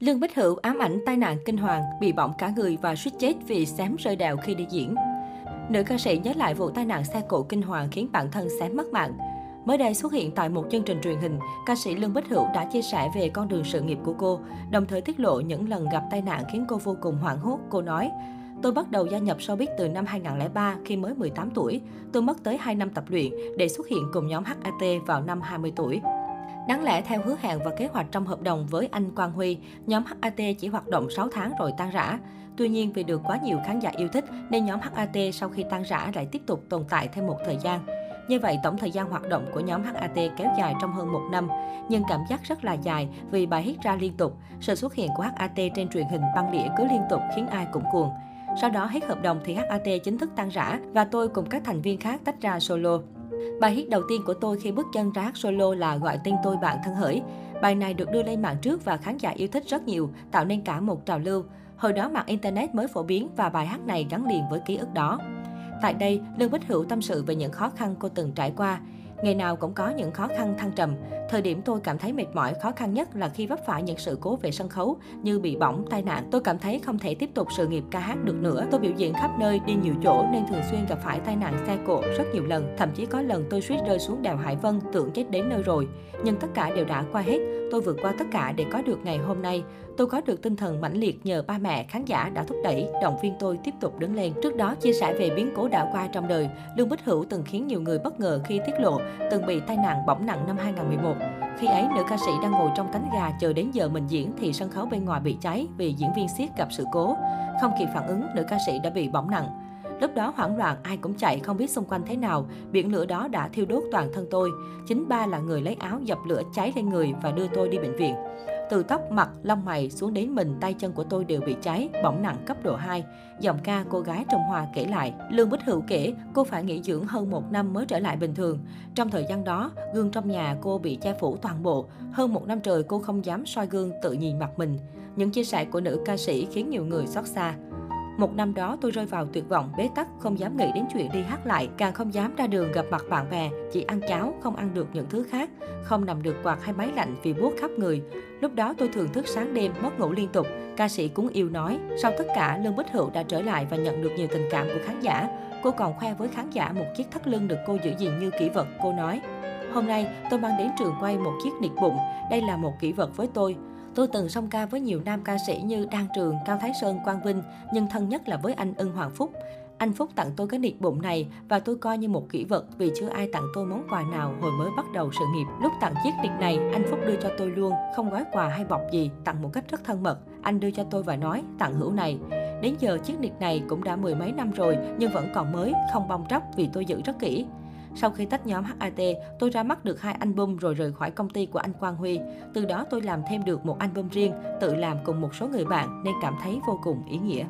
Lương Bích Hữu ám ảnh tai nạn kinh hoàng, bị bỏng cả người và suýt chết vì xém rơi đèo khi đi diễn. Nữ ca sĩ nhớ lại vụ tai nạn xe cộ kinh hoàng khiến bản thân xém mất mạng. Mới đây xuất hiện tại một chương trình truyền hình, ca sĩ Lương Bích Hữu đã chia sẻ về con đường sự nghiệp của cô, đồng thời tiết lộ những lần gặp tai nạn khiến cô vô cùng hoảng hốt. Cô nói, Tôi bắt đầu gia nhập showbiz từ năm 2003 khi mới 18 tuổi. Tôi mất tới 2 năm tập luyện để xuất hiện cùng nhóm HAT vào năm 20 tuổi. Đáng lẽ theo hứa hẹn và kế hoạch trong hợp đồng với anh Quang Huy, nhóm HAT chỉ hoạt động 6 tháng rồi tan rã. Tuy nhiên vì được quá nhiều khán giả yêu thích nên nhóm HAT sau khi tan rã lại tiếp tục tồn tại thêm một thời gian. Như vậy, tổng thời gian hoạt động của nhóm HAT kéo dài trong hơn một năm, nhưng cảm giác rất là dài vì bài hit ra liên tục. Sự xuất hiện của HAT trên truyền hình băng đĩa cứ liên tục khiến ai cũng cuồng. Sau đó hết hợp đồng thì HAT chính thức tan rã và tôi cùng các thành viên khác tách ra solo. Bài hit đầu tiên của tôi khi bước chân ra hát solo là Gọi tên tôi bạn thân hỡi. Bài này được đưa lên mạng trước và khán giả yêu thích rất nhiều, tạo nên cả một trào lưu. Hồi đó mạng Internet mới phổ biến và bài hát này gắn liền với ký ức đó. Tại đây, Lương Bích Hữu tâm sự về những khó khăn cô từng trải qua. Ngày nào cũng có những khó khăn thăng trầm. Thời điểm tôi cảm thấy mệt mỏi khó khăn nhất là khi vấp phải những sự cố về sân khấu như bị bỏng, tai nạn. Tôi cảm thấy không thể tiếp tục sự nghiệp ca hát được nữa. Tôi biểu diễn khắp nơi, đi nhiều chỗ nên thường xuyên gặp phải tai nạn xe cộ rất nhiều lần. Thậm chí có lần tôi suýt rơi xuống đèo Hải Vân tưởng chết đến nơi rồi. Nhưng tất cả đều đã qua hết. Tôi vượt qua tất cả để có được ngày hôm nay. Tôi có được tinh thần mãnh liệt nhờ ba mẹ, khán giả đã thúc đẩy, động viên tôi tiếp tục đứng lên. Trước đó chia sẻ về biến cố đã qua trong đời, Lương Bích Hữu từng khiến nhiều người bất ngờ khi tiết lộ từng bị tai nạn bỏng nặng năm 2011. Khi ấy, nữ ca sĩ đang ngồi trong cánh gà chờ đến giờ mình diễn thì sân khấu bên ngoài bị cháy vì diễn viên siết gặp sự cố. Không kịp phản ứng, nữ ca sĩ đã bị bỏng nặng. Lúc đó hoảng loạn, ai cũng chạy, không biết xung quanh thế nào. Biển lửa đó đã thiêu đốt toàn thân tôi. Chính ba là người lấy áo dập lửa cháy lên người và đưa tôi đi bệnh viện. Từ tóc, mặt, lông mày xuống đến mình, tay chân của tôi đều bị cháy, bỏng nặng cấp độ 2. Giọng ca cô gái trong hoa kể lại. Lương Bích Hữu kể, cô phải nghỉ dưỡng hơn một năm mới trở lại bình thường. Trong thời gian đó, gương trong nhà cô bị che phủ toàn bộ. Hơn một năm trời cô không dám soi gương tự nhìn mặt mình. Những chia sẻ của nữ ca sĩ khiến nhiều người xót xa. Một năm đó tôi rơi vào tuyệt vọng, bế tắc, không dám nghĩ đến chuyện đi hát lại, càng không dám ra đường gặp mặt bạn bè, chỉ ăn cháo, không ăn được những thứ khác, không nằm được quạt hay máy lạnh vì buốt khắp người. Lúc đó tôi thường thức sáng đêm, mất ngủ liên tục. Ca sĩ cũng yêu nói, sau tất cả, Lương Bích Hữu đã trở lại và nhận được nhiều tình cảm của khán giả. Cô còn khoe với khán giả một chiếc thắt lưng được cô giữ gìn như kỷ vật. Cô nói, Hôm nay, tôi mang đến trường quay một chiếc nịt bụng. Đây là một kỷ vật với tôi. Tôi từng song ca với nhiều nam ca sĩ như Đan Trường, Cao Thái Sơn, Quang Vinh, nhưng thân nhất là với anh Ưng Hoàng Phúc. Anh Phúc tặng tôi cái nịt bụng này và tôi coi như một kỷ vật vì chưa ai tặng tôi món quà nào hồi mới bắt đầu sự nghiệp. Lúc tặng chiếc nịt này, anh Phúc đưa cho tôi luôn, không gói quà hay bọc gì, tặng một cách rất thân mật. Anh đưa cho tôi và nói, tặng hữu này. Đến giờ chiếc nịt này cũng đã mười mấy năm rồi nhưng vẫn còn mới, không bong tróc vì tôi giữ rất kỹ. Sau khi tách nhóm HAT, tôi ra mắt được hai album rồi rời khỏi công ty của anh Quang Huy. Từ đó tôi làm thêm được một album riêng, tự làm cùng một số người bạn nên cảm thấy vô cùng ý nghĩa.